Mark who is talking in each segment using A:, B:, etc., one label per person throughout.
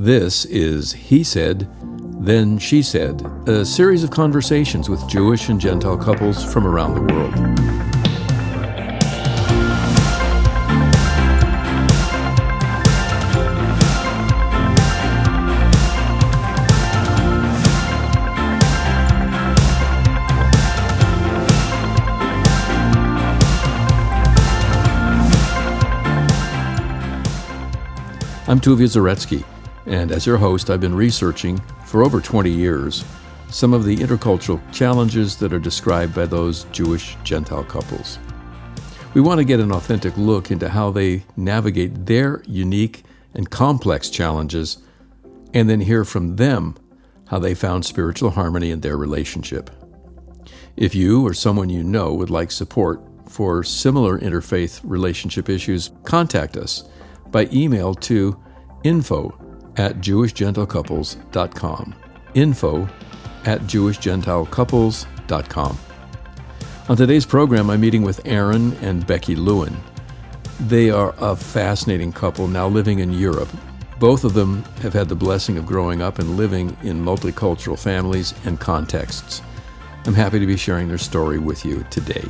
A: This is He Said, Then She Said, a series of conversations with Jewish and Gentile couples from around the world. I'm Tuvia Zaretsky, and as your host, I've been researching for over 20 years some of the intercultural challenges that are described by those Jewish Gentile couples. We want to get an authentic look into how they navigate their unique and complex challenges, and then hear from them how they found spiritual harmony in their relationship. If you or someone you know would like support for similar interfaith relationship issues, contact us by email to info at jewishgentilecouples.com. Info at jewishgentilecouples.com. On today's program, I'm meeting with Aaron and Becky Lewin. They are a fascinating couple now living in Europe. Both of them have had the blessing of growing up and living in multicultural families and contexts. I'm happy to be sharing their story with you today.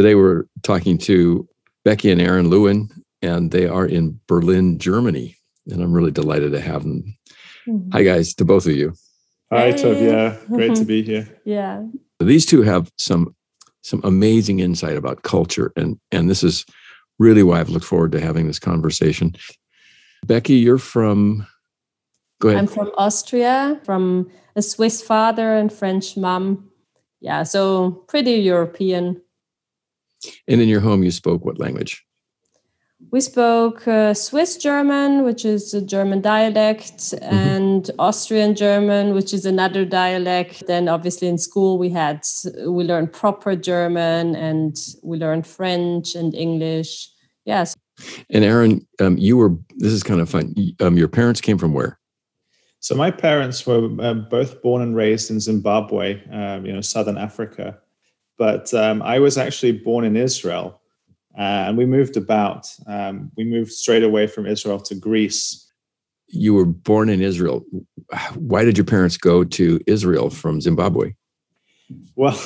A: Today we're talking to Becky and Aaron Lewin, and they are in Berlin, Germany. And I'm really delighted to have them. Mm-hmm. Hi, guys, to both of you.
B: Hi, Tov. Yeah, great to be here.
C: Yeah.
A: These two have some some amazing insight about culture, and and this is really why I've looked forward to having this conversation. Becky, you're from. Go ahead.
C: I'm from Austria, from a Swiss father and French mom. Yeah, so pretty European.
A: And in your home, you spoke what language?
C: We spoke uh, Swiss German, which is a German dialect, mm-hmm. and Austrian German, which is another dialect. Then, obviously, in school we had we learned proper German, and we learned French and English. Yes.
A: And Aaron, um, you were. This is kind of fun. Um, your parents came from where?
B: So my parents were uh, both born and raised in Zimbabwe, um, you know, southern Africa. But um, I was actually born in Israel, uh, and we moved about. Um, we moved straight away from Israel to Greece.
A: You were born in Israel. Why did your parents go to Israel from Zimbabwe?
B: Well,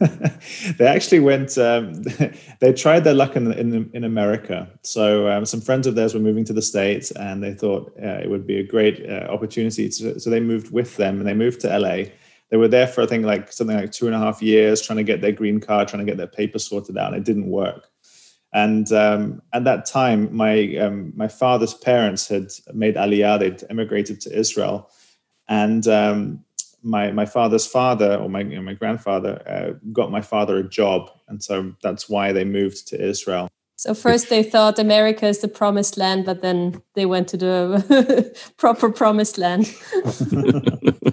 B: they actually went. Um, they tried their luck in in, in America. So um, some friends of theirs were moving to the states, and they thought uh, it would be a great uh, opportunity. To, so they moved with them, and they moved to LA they were there for I think like something like two and a half years trying to get their green card, trying to get their papers sorted out. And it didn't work. And um, at that time, my um, my father's parents had made aliyah; they'd emigrated to Israel, and um, my my father's father or my you know, my grandfather uh, got my father a job, and so that's why they moved to Israel.
C: So first they thought America is the promised land, but then they went to the proper promised land.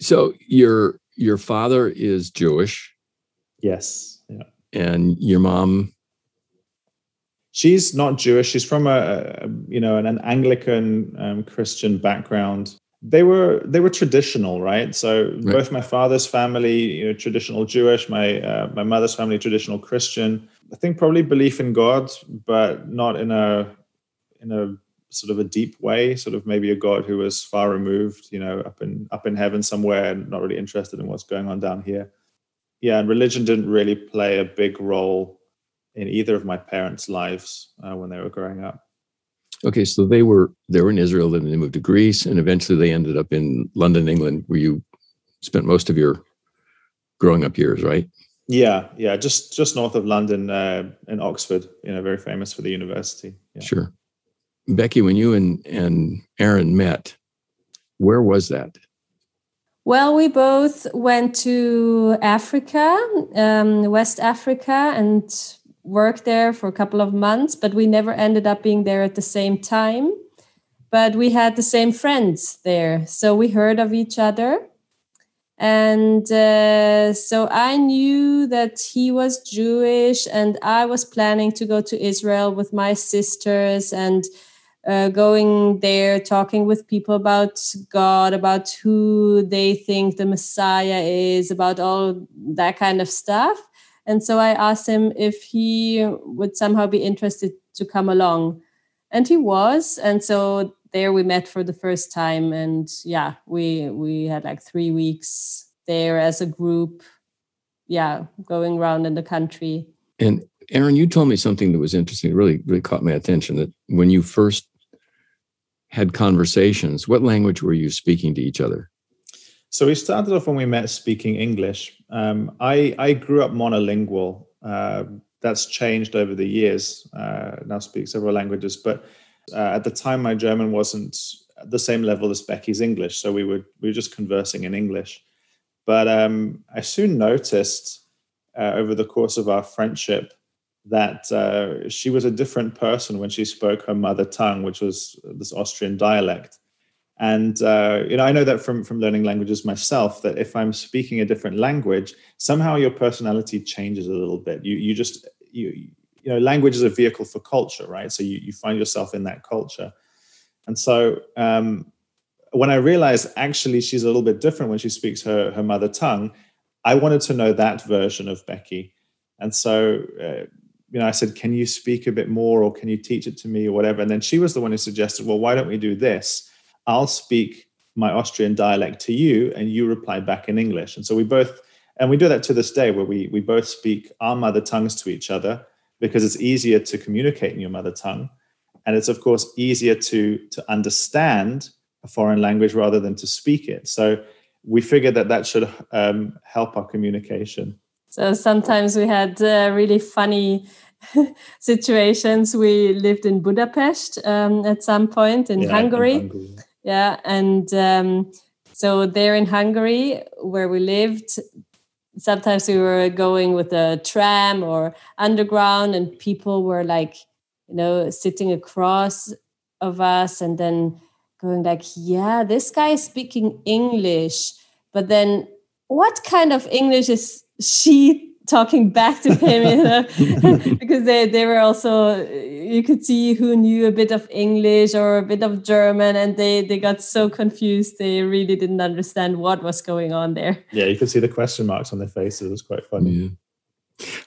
A: So your your father is Jewish.
B: Yes. Yeah.
A: And your mom
B: she's not Jewish. She's from a, a you know an, an Anglican um, Christian background. They were they were traditional, right? So right. both my father's family, you know, traditional Jewish. My uh, my mother's family, traditional Christian. I think probably belief in God, but not in a in a sort of a deep way, sort of maybe a God who was far removed, you know, up in up in heaven somewhere, and not really interested in what's going on down here. Yeah, and religion didn't really play a big role in either of my parents' lives uh, when they were growing up.
A: Okay, so they were they were in Israel, then they moved to Greece, and eventually they ended up in London, England, where you spent most of your growing up years, right?
B: Yeah, yeah, just just north of London, uh, in Oxford. You know, very famous for the university. Yeah.
A: Sure. Becky, when you and, and Aaron met, where was that?
C: Well, we both went to Africa, um, West Africa, and worked there for a couple of months, but we never ended up being there at the same time. But we had the same friends there. So we heard of each other. And uh, so I knew that he was Jewish, and I was planning to go to Israel with my sisters. And uh, going there, talking with people about God, about who they think the Messiah is, about all that kind of stuff. And so I asked him if he would somehow be interested to come along. And he was. And so there we met for the first time. And yeah, we we had like three weeks there as a group, yeah, going around in the country.
A: And Aaron, you told me something that was interesting, really, really caught my attention that when you first had conversations, what language were you speaking to each other?
B: So we started off when we met speaking English. Um, I, I grew up monolingual. Uh, that's changed over the years. Uh, now speak several languages, but uh, at the time my German wasn't the same level as Becky's English, so we were we were just conversing in English. But um, I soon noticed uh, over the course of our friendship that uh, she was a different person when she spoke her mother tongue, which was this Austrian dialect. And uh, you know, I know that from from learning languages myself that if I'm speaking a different language, somehow your personality changes a little bit. You you just you you know, language is a vehicle for culture, right? So you you find yourself in that culture. And so um, when I realized actually she's a little bit different when she speaks her her mother tongue, I wanted to know that version of Becky. And so uh, you know, I said, "Can you speak a bit more, or can you teach it to me, or whatever?" And then she was the one who suggested, "Well, why don't we do this?" I'll speak my Austrian dialect to you, and you reply back in English. And so we both, and we do that to this day, where we we both speak our mother tongues to each other because it's easier to communicate in your mother tongue, and it's of course easier to to understand a foreign language rather than to speak it. So we figured that that should um, help our communication.
C: So sometimes we had uh, really funny situations. We lived in Budapest um, at some point in, yeah, Hungary. in Hungary yeah and um, so there in hungary where we lived sometimes we were going with a tram or underground and people were like you know sitting across of us and then going like yeah this guy is speaking english but then what kind of english is she talking back to him you know? Because they, they were also you could see who knew a bit of english or a bit of german and they they got so confused they really didn't understand what was going on there.
B: Yeah you could see the question marks on their faces. It was quite funny. Yeah.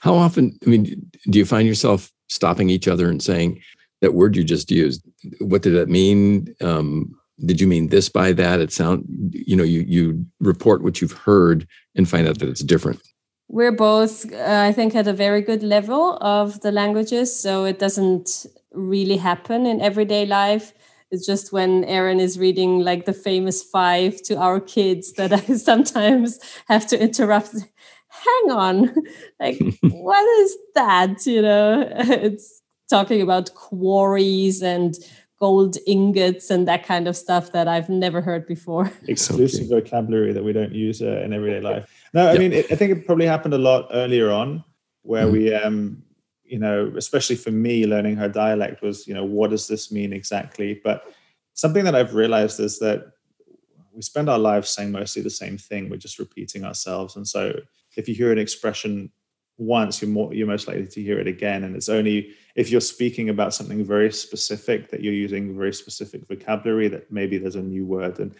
A: how often i mean do you find yourself stopping each other and saying that word you just used what did that mean? Um, did you mean this by that? It sound you know you you report what you've heard and find out that it's different.
C: We're both uh, i think at a very good level of the languages so it doesn't really happen in everyday life. It's just when aaron is reading like the famous five to our kids that i sometimes have to interrupt. Hang on. Like what is that? You know it's talking about quarries and gold ingots and that kind of stuff that I've never heard before.
B: Exclusive okay. vocabulary that we don't use uh, in everyday life. No, I yep. mean, it, I think it probably happened a lot earlier on where mm. we, um, you know, especially for me, learning her dialect was, you know, what does this mean exactly? But something that I've realized is that we spend our lives saying mostly the same thing. We're just repeating ourselves. And so if you hear an expression once, you're more you're most likely to hear it again. And it's only if you're speaking about something very specific that you're using very specific vocabulary that maybe there's a new word. And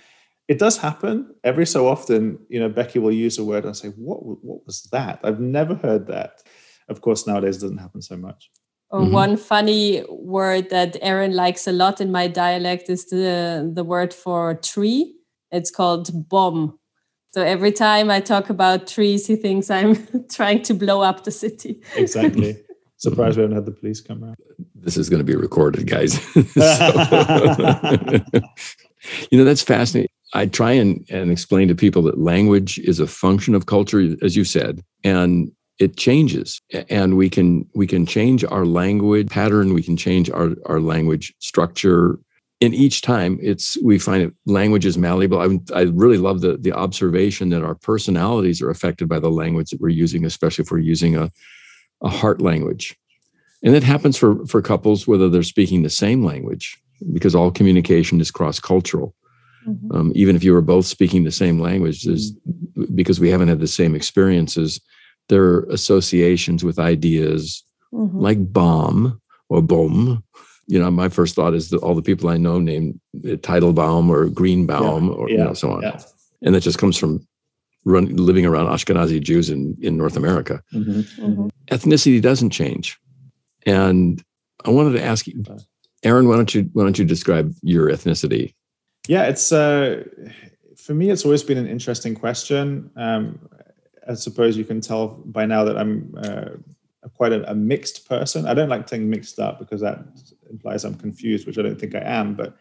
B: it does happen every so often. You know, Becky will use a word and say, "What what was that? I've never heard that." Of course, nowadays it doesn't happen so much.
C: Or mm-hmm. one funny word that Aaron likes a lot in my dialect is the the word for tree. It's called bomb so every time I talk about trees, he thinks I'm trying to blow up the city.
B: Exactly. Surprised we haven't had the police come around.
A: This is going to be recorded, guys. you know, that's fascinating. I try and, and explain to people that language is a function of culture, as you said, and it changes. And we can we can change our language pattern, we can change our, our language structure in each time it's we find it language is malleable I, I really love the the observation that our personalities are affected by the language that we're using especially if we're using a, a heart language and it happens for for couples whether they're speaking the same language because all communication is cross-cultural mm-hmm. um, even if you were both speaking the same language mm-hmm. because we haven't had the same experiences there are associations with ideas mm-hmm. like bomb or bomb you know, my first thought is that all the people I know named Teitelbaum or Greenbaum
B: Yeah,
A: or
B: yeah,
A: you know so on,
B: Yeah.
A: and that just comes from run, living around Ashkenazi Jews in in North America.
B: Mhm.
C: Mhm.
A: Ethnicity doesn't change, and I wanted to ask you, Aaron, why don't you why don't you describe your ethnicity?
B: Yeah, it's uh, for me. It's always been an interesting question. Um, I suppose you can tell by now that I'm uh, quite a, a mixed person. I don't like saying mixed up because that implies I'm confused, which I don't think I am. But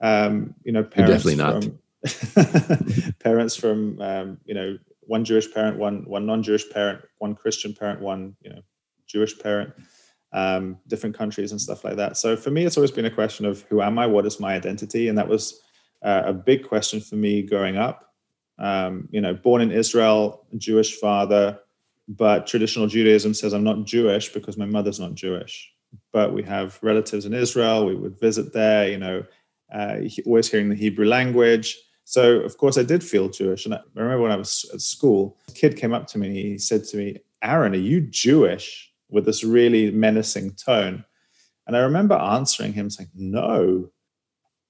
B: um, you know,
A: You're
B: parents
A: definitely not.
B: from parents from um, you know one Jewish parent, one one non-Jewish parent, one Christian parent, one you know Jewish parent, um, different countries and stuff like that. So for me, it's always been a question of who am I? What is my identity? And that was uh, a big question for me growing up. Um, you know, born in Israel, Jewish father, but traditional Judaism says I'm not Jewish because my mother's not Jewish. But we have relatives in Israel. We would visit there. You know, uh, always hearing the Hebrew language. So of course I did feel Jewish. And I remember when I was at school, a kid came up to me he said to me, "Aaron, are you Jewish?" With this really menacing tone. And I remember answering him saying, "No."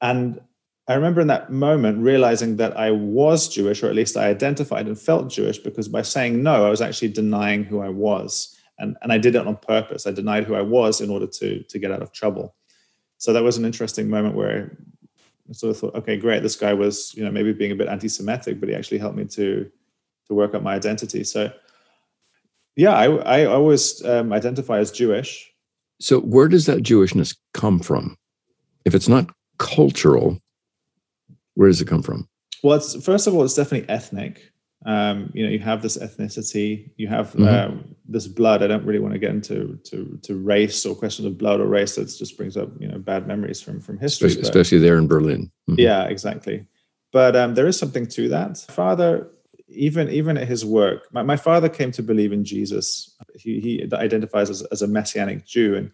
B: And I remember in that moment realizing that I was Jewish, or at least I identified and felt Jewish, because by saying no, I was actually denying who I was. And, and I did it on purpose. I denied who I was in order to, to get out of trouble. So that was an interesting moment where I sort of thought, okay, great, this guy was, you know, maybe being a bit anti-Semitic, but he actually helped me to to work out my identity. So yeah, I, I always um, identify as Jewish.
A: So where does that Jewishness come from? If it's not cultural, where does it come from?
B: Well, it's first of all, it's definitely ethnic. Um, you know, you have this ethnicity, you have
A: Mhm.
B: um, this blood. I don't really want to get into to, to race or questions of blood or race. That just brings up you know bad memories from from history.
A: Especially,
B: but-
A: especially there in Berlin. Mhm.
B: yeah, exactly. But um, there is something to that. Father, even even at his work, my, my father came to believe in Jesus. He, he identifies as, as a messianic Jew, and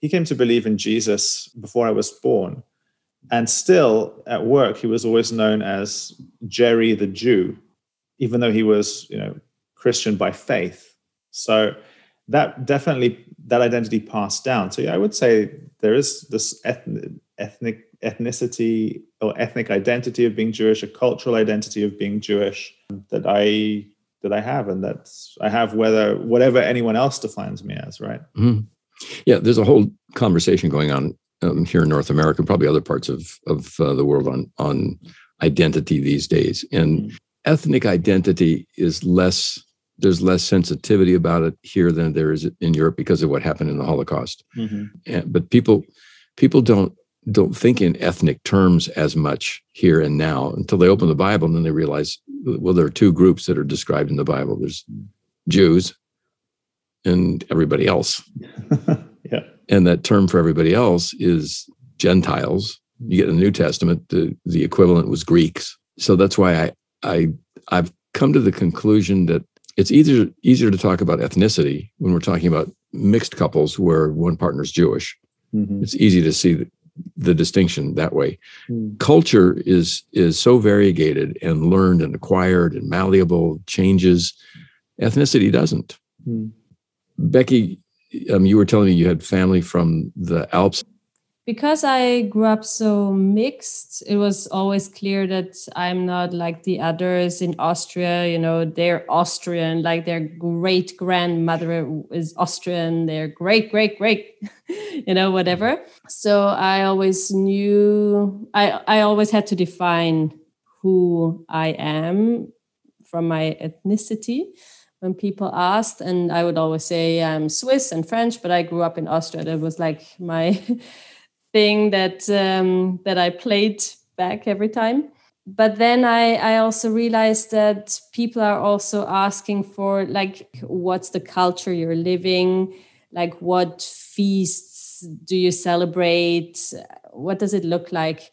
B: he came to believe in Jesus before I was born. And still at work, he was always known as Jerry the Jew, even though he was, you know, Christian by faith. So that definitely that identity passed down. So yeah, I would say there is this ethnic, ethnic ethnicity or ethnic identity of being Jewish, a cultural identity of being Jewish that I that I have, and that's I have whether whatever anyone else defines me as, right?
A: Mhm. Yeah, there's a whole conversation going on um, here in North America, probably other parts of of uh, the world on on identity these days. And
B: Mhm.
A: Ethnic identity is less. There's less sensitivity about it here than there is in Europe because of what happened in the Holocaust. Mm-hmm. And, but people people don't don't think in ethnic terms as much here and now until they open the Bible and then they realize well there are two groups that are described in the Bible. There's Jews and everybody else.
B: yeah.
A: And that term for everybody else is Gentiles. You get in the New Testament, the, the equivalent was Greeks. So that's why I, I I've come to the conclusion that it's easier easier to talk about ethnicity when we're talking about mixed couples where one partner's Jewish.
B: Mhm.
A: It's easy to see the, the distinction that way.
B: Mm.
A: Culture is is so variegated and learned and acquired and malleable, changes. Ethnicity doesn't.
B: Mm.
A: Becky, um, you were telling me you had family from the Alps.
C: Because I grew up so mixed, it was always clear that I'm not like the others in Austria. You know, they're Austrian, like their great grandmother is Austrian, their great, great, great, you know, whatever. Mm-hmm. So I always knew, I, I always had to define who I am from my ethnicity when people asked and i would always say i'm swiss and french but i grew up in austria that was like my thing that um, that i played back every time. But then I, I also realized that people are also asking for like what's the culture you're living? Like what feasts do you celebrate? What does it look like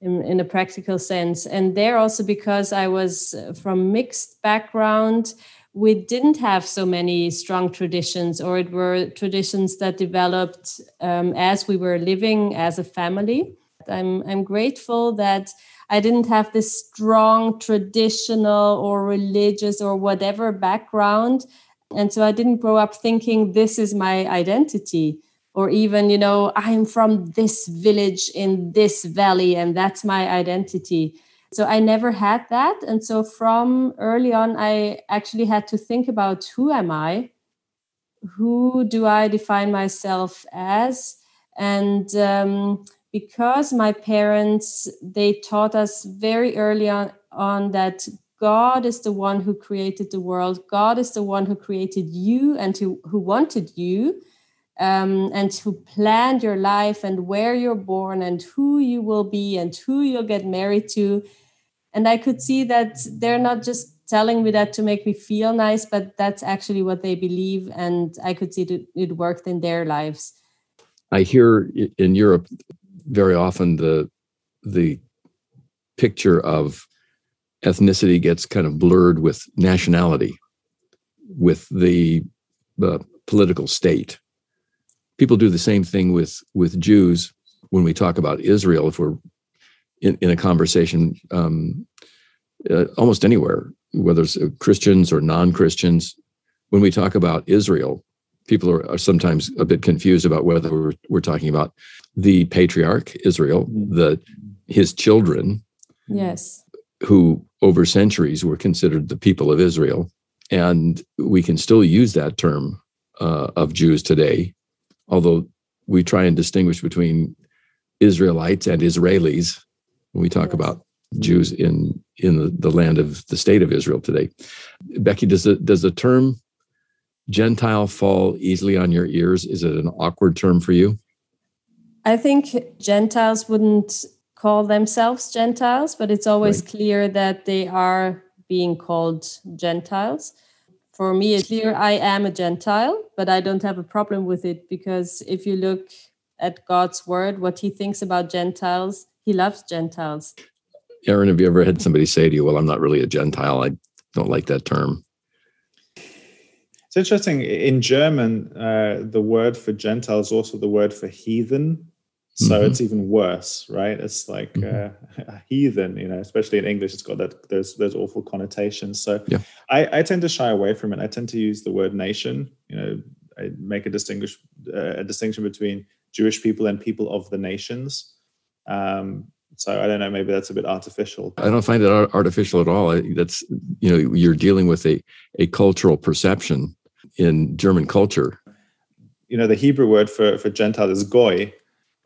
C: in, in a practical sense? And there also because i was from mixed background we didn't have so many strong traditions, or it were traditions that developed um, as we were living as a family. I'm, I'm grateful that I didn't have this strong traditional or religious or whatever background. And so I didn't grow up thinking this is my identity. or even you know i'm from this village in this valley and that's my identity so i never had that. And so from early on i actually had to think about who am i? Who do i define myself as? And um, because my parents they taught us very early on, on that god is the one who created the world. God is the one who created you and who, who wanted you um, and who planned your life and where you're born and who you will be and who you'll get married to and i could see that they're not just telling me that to make me feel nice but that's actually what they believe. And i could see that it worked in their lives.
A: I hear in europe very often the the picture of ethnicity gets kind of blurred with nationality with the uh, political state. People do the same thing with with jews when we talk about israel if we're in, in a conversation um, uh, almost anywhere whether it's uh, christians or non-christians when we talk about israel people are, are sometimes a bit confused about whether we're, we're talking about the patriarch Israel, mm-hmm. the his children,
C: yes,
A: who over centuries were considered the people of Israel, and we can still use that term uh, of Jews today, although we try and distinguish between Israelites and Israelis when we talk yes. about Jews in in the, the land of the state of Israel today. Becky, does the does the term Gentile fall easily on your ears? Is it an awkward term for you?
C: I think Gentiles wouldn't call themselves Gentiles, but it's always right. clear that they are being called Gentiles. For me, it's clear I am a Gentile, but I don't have a problem with it because if you look at God's word, what he thinks about Gentiles, he loves Gentiles.
A: Aaron, have you ever had somebody say to you, Well, I'm not really a Gentile? I don't like that term.
B: It's interesting. In German, uh, the word for Gentile is also the word for heathen. So mm-hmm. it's even worse, right? It's like mm-hmm. uh, heathen, you know, especially in English, it's got that those those awful connotations. So yeah. I, I tend to shy away from it. I tend to use the word nation. You know, I make a distinguish uh, a distinction between Jewish people and people of the nations. Um, so I don't know. Maybe that's a bit artificial.
A: I don't find it artificial at all. That's you know, you're dealing with a a cultural perception in German culture.
B: You know, the Hebrew word for for Gentile is goy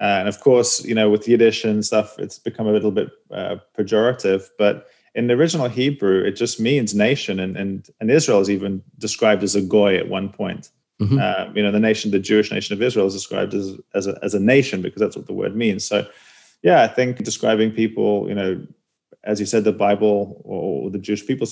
B: and of course, you know, with Yiddish and stuff, it's become a little bit uh, pejorative. But in the original Hebrew, it just means nation, and and, and Israel is even described as a goy at one point. Mm-hmm. Uh, you know, the nation, the Jewish nation of Israel, is described as as a, as a nation because that's what the word means. So, yeah, I think describing people, you know, as you said, the Bible or the Jewish people,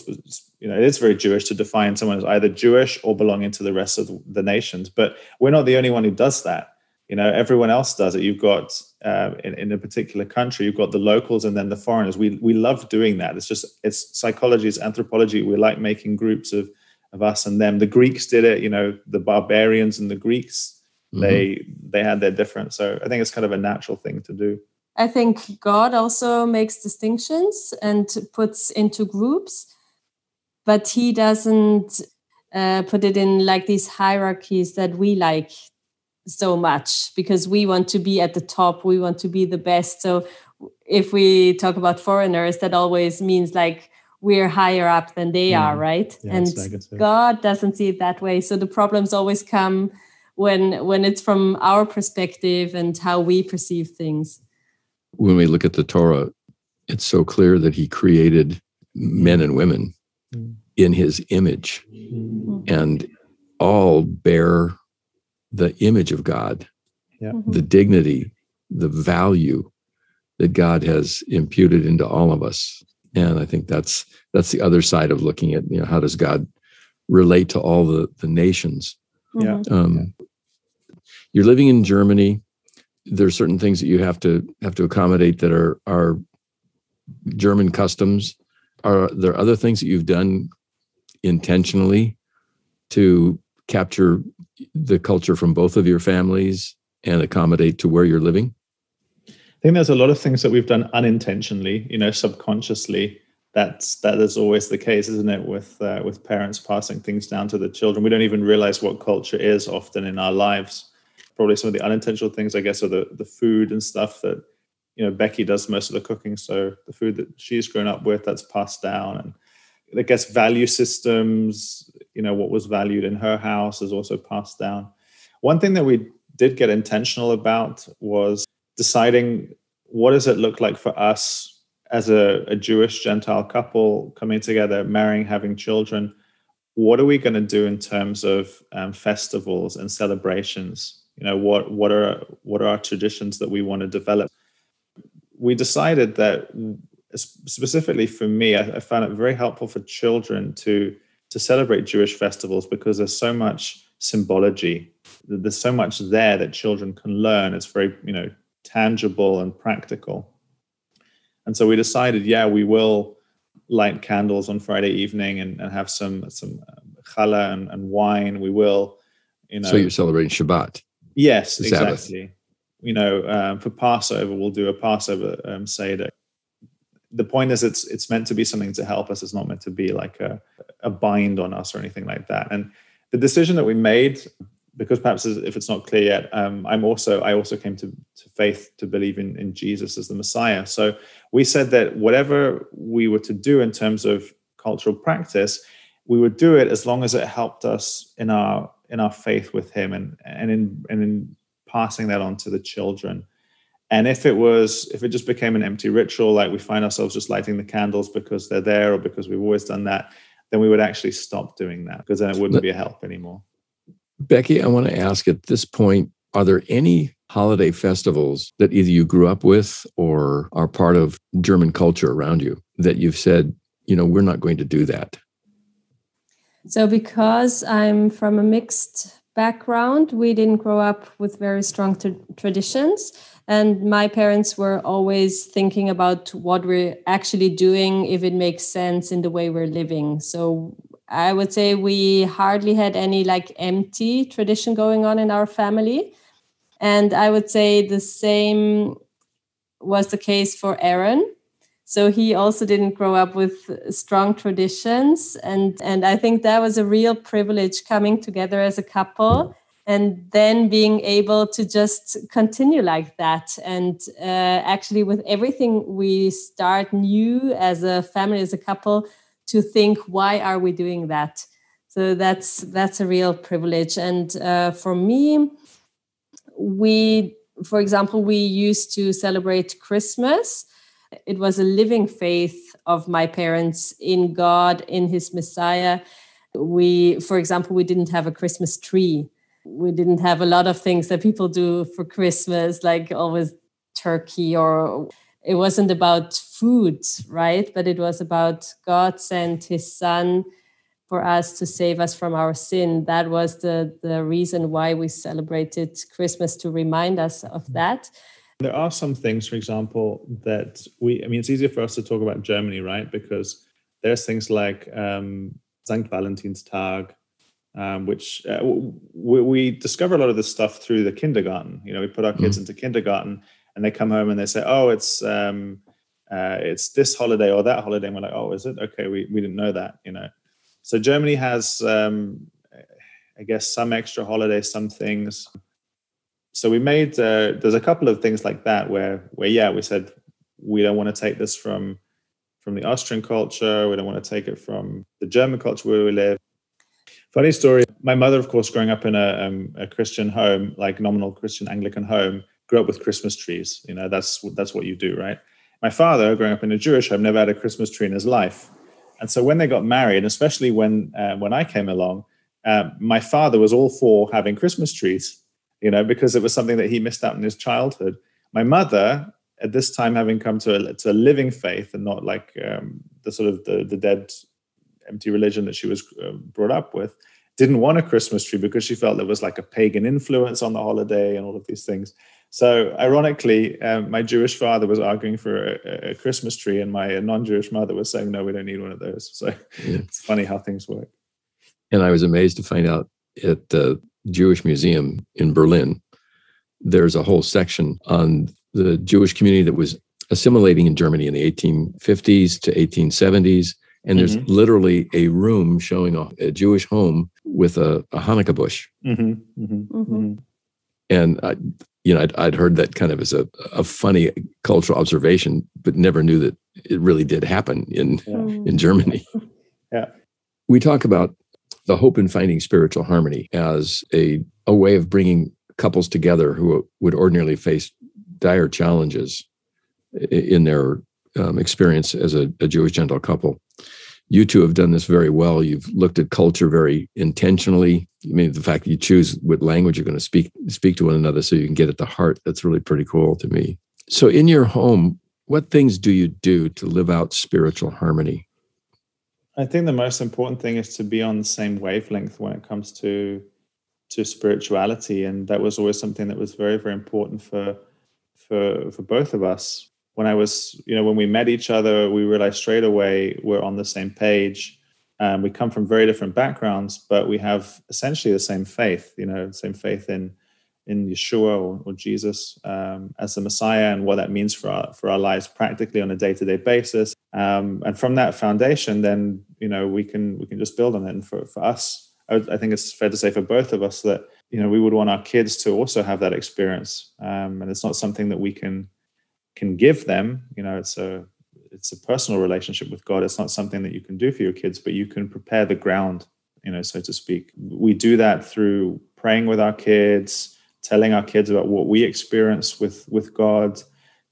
B: you know, it is very Jewish to define someone as either Jewish or belonging to the rest of the nations. But we're not the only one who does that. You know everyone else does it. You've got uh, in, in a particular country you've got the locals and then the foreigners. We we love doing that. It's just it's psychology it's anthropology. We like making groups of of us and them. The greeks did it you know the barbarians and the greeks mm-hmm. they they had their difference. So i think it's kind of a natural thing to do
C: i think god also makes distinctions and puts into groups but he doesn't uh, put it in like these hierarchies that we like so much because we want to be at the top we want to be the best. So if we talk about foreigners that always means like we're higher up than they yeah. are right? Yeah, and god doesn't see it that way. So the problems always come when when it's from our perspective and how we perceive things
A: when we look at the torah it's so clear that he created men and women mm. in his image mm. and all bear the image of God, yeah. Mm-hmm. the dignity, the value that God has imputed into all of us. And I think that's that's the other side of looking at you know how does God relate to all the the nations.
B: Yeah. Um,
A: You're living in Germany. There are certain things that you have to have to accommodate that are are German customs. Are there other things that you've done intentionally to capture the culture from both of your families and accommodate to where you're living?
B: I think there's a lot of things that we've done unintentionally, you know, subconsciously. That's that is always the case, isn't it? With uh, with parents passing things down to the children, we don't even realize what culture is often in our lives. Probably some of the unintentional things, I guess, are the the food and stuff that you know Becky does most of the cooking. So the food that she's grown up with that's passed down, and I guess value systems. You know what was valued in her house is also passed down. One thing that we did get intentional about was deciding what does it look like for us as a, a Jewish Gentile couple coming together, marrying, having children. What are we going to do in terms of um, festivals and celebrations? You know, what what are what are our traditions that we want to develop? We decided that specifically for me, I, I found it very helpful for children to to celebrate Jewish festivals because there's so much symbology. There's so much there that children can learn. It's very, you know, tangible and practical. And so we decided, yeah, we will light candles on Friday evening and, and have some some uh, challah and, and, wine. We will, you know.
A: So you're celebrating Shabbat.
B: Yes, exactly. You know, um, for Passover, we'll do a Passover um, seder. The point is, it's it's meant to be something to help us. It's not meant to be like a, a bind on us or anything like that. And the decision that we made because perhaps if it's not clear yet, um, I'm also I also came to, to faith to believe in, in Jesus as the Messiah. So we said that whatever we were to do in terms of cultural practice, we would do it as long as it helped us in our in our faith with Him and and in and in passing that on to the children. And if it was if it just became an empty ritual, like we find ourselves just lighting the candles because they're there or because we've always done that, then we would actually stop doing that because then it wouldn't be a help anymore.
A: Becky, I want to ask at this point are there any holiday festivals that either you grew up with or are part of German culture around you that you've said, you know, we're not going to do that?
C: So, because I'm from a mixed background, we didn't grow up with very strong traditions. And my parents were always thinking about what we're actually doing, if it makes sense in the way we're living. So, I would say we hardly had any like empty tradition going on in our family. And I would say the same was the case for Aaron. So he also didn't grow up with strong traditions. And, and I think that was a real privilege coming together as a couple and then being able to just continue like that. And uh, actually, with everything we start new as a family, as a couple, to think why are we doing that so that's that's a real privilege and uh, for me we for example we used to celebrate christmas it was a living faith of my parents in god in his messiah we for example we didn't have a christmas tree we didn't have a lot of things that people do for christmas like always turkey or it wasn't about food, right? But it was about God sent his son for us to save us from our sin. That was the, the reason why we celebrated Christmas to remind us of that.
B: There are some things, for example, that we, I mean, it's easier for us to talk about Germany, right? Because there's things like um, St. Valentinstag, um, which uh, we, we, discover a lot of this stuff through the kindergarten. You know, we put our kids mm-hmm. into kindergarten and they come home and they say, "Oh, it's um, uh, it's this holiday or that holiday," and we're like, "Oh, is it? Okay, we we didn't know that." You know, so Germany has, um, I guess, some extra holidays, some things. So we made uh, there's a couple of things like that where where yeah we said we don't want to take this from from the Austrian culture. We don't want to take it from the German culture where we live. Funny story. My mother, of course, growing up in a, um, a Christian home, like nominal Christian Anglican home, grew up with Christmas trees. You know, that's that's what you do, right? My father, growing up in a Jewish home, never had a Christmas tree in his life, and so when they got married, especially when uh, when I came along, uh, my father was all for having Christmas trees. You know, because it was something that he missed out in his childhood. My mother, at this time, having come to a, to a living faith and not like um, the sort of the, the dead, empty religion that she was uh, brought up with, didn't want a Christmas tree because she felt there was like a pagan influence on the holiday and all of these things. So, ironically, um, my Jewish father was arguing for a, a, Christmas tree, and my non-Jewish mother was saying, "No, we don't need one of those." So, yeah. it's funny how things work.
A: And I was amazed to find out at the Jewish Museum in Berlin, there's a whole section on the Jewish community that was assimilating in Germany in the 1850s to 1870s. And there's mm-hmm. literally a room showing a, a Jewish home with a, a Hanukkah bush.
B: Mm-hmm. Mm-hmm. mm-hmm.
A: And I, you know, I'd, I'd heard that kind of as a, a funny cultural observation, but never knew that it really did happen in yeah. in Germany.
B: Yeah,
A: we talk about the hope in finding spiritual harmony as a a way of bringing couples together who would ordinarily face dire challenges in their um, experience as a, a Jewish Gentile couple you two have done this very well. You've looked at culture very intentionally. I mean, the fact that you choose what language you're going to speak speak to one another so you can get at the heart, that's really pretty cool to me. So in your home, what things do you do to live out spiritual harmony?
B: I think the most important thing is to be on the same wavelength when it comes to to spirituality. And that was always something that was very, very important for for for both of us when I was, you know, when we met each other, we realized straight away we're on the same page. Um, we come from very different backgrounds, but we have essentially the same faith. You know, same faith in in Yeshua or, or Jesus um, as the Messiah and what that means for our for our lives practically on a day to day basis. Um, and from that foundation, then you know we can we can just build on it. And for for us, I, I, think it's fair to say for both of us that you know we would want our kids to also have that experience. Um, and it's not something that we can can give them you know it's a it's a personal relationship with god it's not something that you can do for your kids but you can prepare the ground you know so to speak we do that through praying with our kids telling our kids about what we experience with with god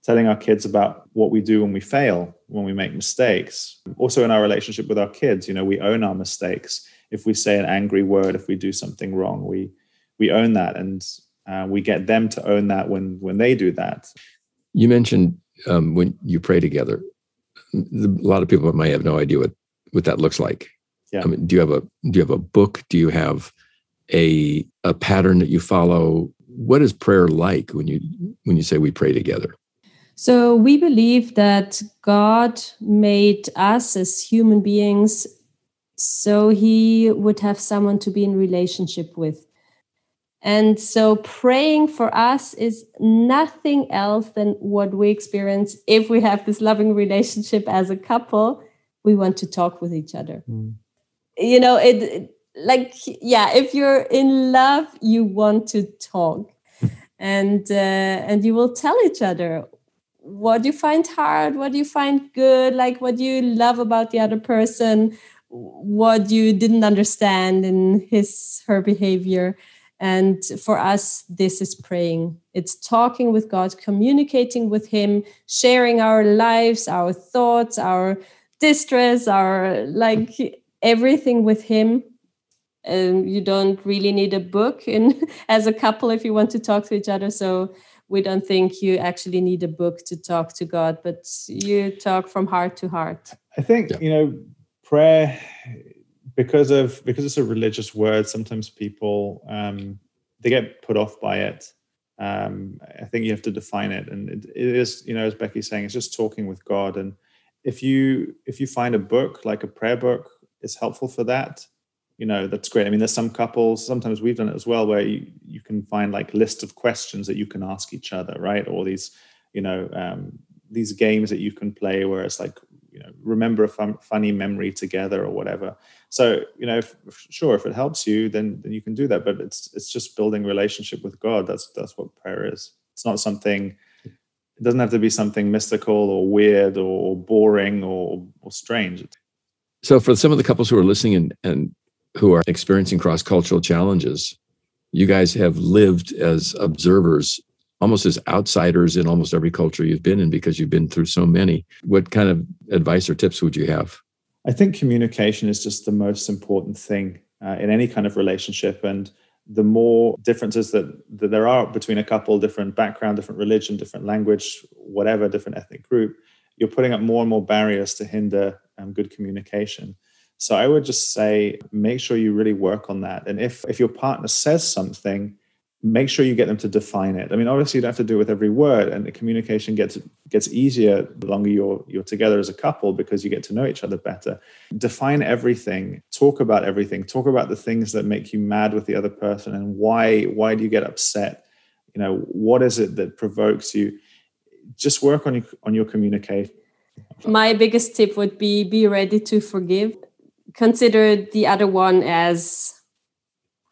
B: telling our kids about what we do when we fail when we make mistakes also in our relationship with our kids you know we own our mistakes if we say an angry word if we do something wrong we we own that and uh, we get them to own that when when they do that
A: you mentioned um, when you pray together. A lot of people might have no idea what what that looks like.
B: Yeah.
A: I mean, do you have a do you have a book? Do you have a a pattern that you follow? What is prayer like when you when you say we pray together?
C: So we believe that God made us as human beings so he would have someone to be in relationship with. And so praying for us is nothing else than what we experience if we have this loving relationship as a couple. We want to talk with each other. Mm. You know, it like yeah, if you're in love, you want to talk. And uh, and you will tell each other what you find hard, what you find good, like what you love about the other person, what you didn't understand in his her behavior and for us, this is praying. It's talking with God, communicating with Him, sharing our lives, our thoughts, our distress, our like everything with Him. And you don't really need a book in as a couple if you want to talk to each other. So we don't think you actually need a book to talk to God, but you talk from heart to heart.
B: I think, yeah. you know, prayer because of because it's a religious word sometimes people um, they get put off by it um, i think you have to define it and it, it is you know as becky's saying it's just talking with god and if you if you find a book like a prayer book is helpful for that you know that's great. I mean there's some couples sometimes we've done it as well where you, you can find like list of questions that you can ask each other right? Or these you know um, these games that you can play where it's like you know remember a fun, funny memory together or whatever. So you know if, sure if it helps you then then you can do that. But it's it's just building relationship with god. That's that's what prayer is. It's not something it doesn't have to be something mystical or weird or boring or, or strange.
A: So for some of the couples who are listening and, and who are experiencing cross-cultural challenges you guys have lived as observers almost as outsiders in almost every culture you've been in because you've been through so many. What kind of advice or tips would you have?
B: I think communication is just the most important thing uh, in any kind of relationship. And the more differences that, that there are between a couple, different background, different religion, different language, whatever, different ethnic group, you're putting up more and more barriers to hinder um, good communication. So I would just say make sure you really work on that. And if if your partner says something make sure you get them to define it. I mean, obviously, you don't have to do it with every word, and the communication gets gets easier the longer you're you're together as a couple because you get to know each other better. Define everything. Talk about everything. Talk about the things that make you mad with the other person and why why do you get upset? You know, what is it that provokes you? Just work on your on your communication.
C: My biggest tip would be be ready to forgive. Consider the other one as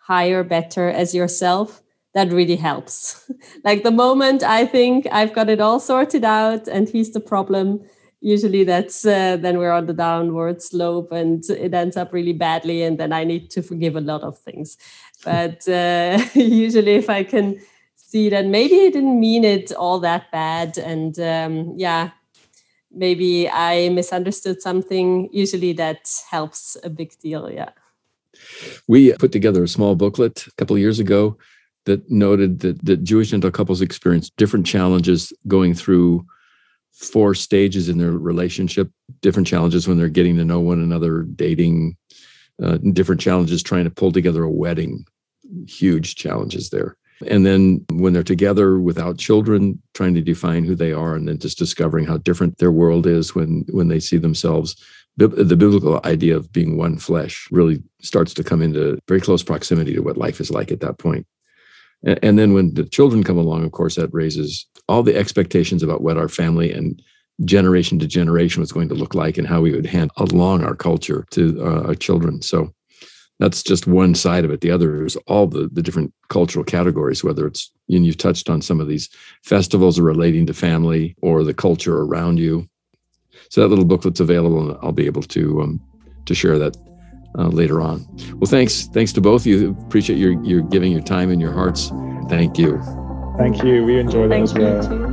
C: higher, better as yourself that really helps. like the moment I think I've got it all sorted out and he's the problem, usually that's uh, then we're on the downward slope and it ends up really badly and then I need to forgive a lot of things. But uh, usually if I can see that maybe I didn't mean it all that bad and um, yeah, maybe I misunderstood something, usually that helps a big deal. Yeah.
A: We put together a small booklet a couple years ago that noted that, that Jewish Gentile couples experience different challenges going through four stages in their relationship, different challenges when they're getting to know one another, dating, uh, different challenges trying to pull together a wedding, huge challenges there. And then when they're together without children, trying to define who they are, and then just discovering how different their world is when when they see themselves. The biblical idea of being one flesh really starts to come into very close proximity to what life is like at that point. And then when the children come along, of course, that raises all the expectations about what our family and generation to generation was going to look like and how we would hand along our culture to uh, our children. So that's just one side of it. The other is all the, the different cultural categories, whether it's, and you've touched on some of these festivals relating to family or the culture around you. So that little booklet's available and I'll be able to, um, to share that uh, later on. Well, thanks. Thanks to both of you. Appreciate your, your giving your time and your hearts. Thank you.
B: Thank you. We enjoyed that as well.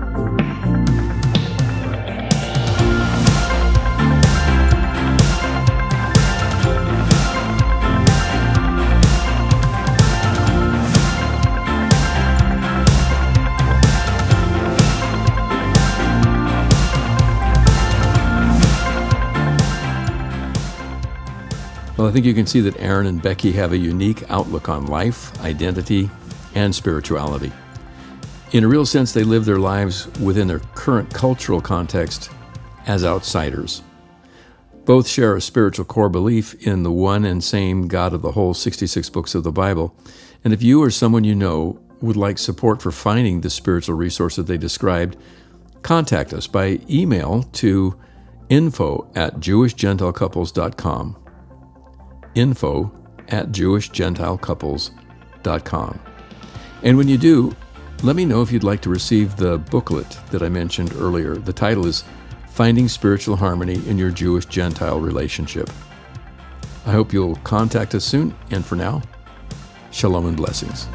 A: Well, I think you can see that Aaron and Becky have a unique outlook on life, identity, and spirituality. In a real sense, they live their lives within their current cultural context as outsiders. Both share a spiritual core belief in the one and same God of the whole 66 books of the Bible. And if you or someone you know would like support for finding the spiritual resources that they described, contact us by email to info at jewishgentilecouples.com info at jewishgentilecouples.com. And when you do, let me know if you'd like to receive the booklet that I mentioned earlier. The title is Finding Spiritual Harmony in Your Jewish Gentile Relationship. I hope you'll contact us soon, and for now, shalom and blessings.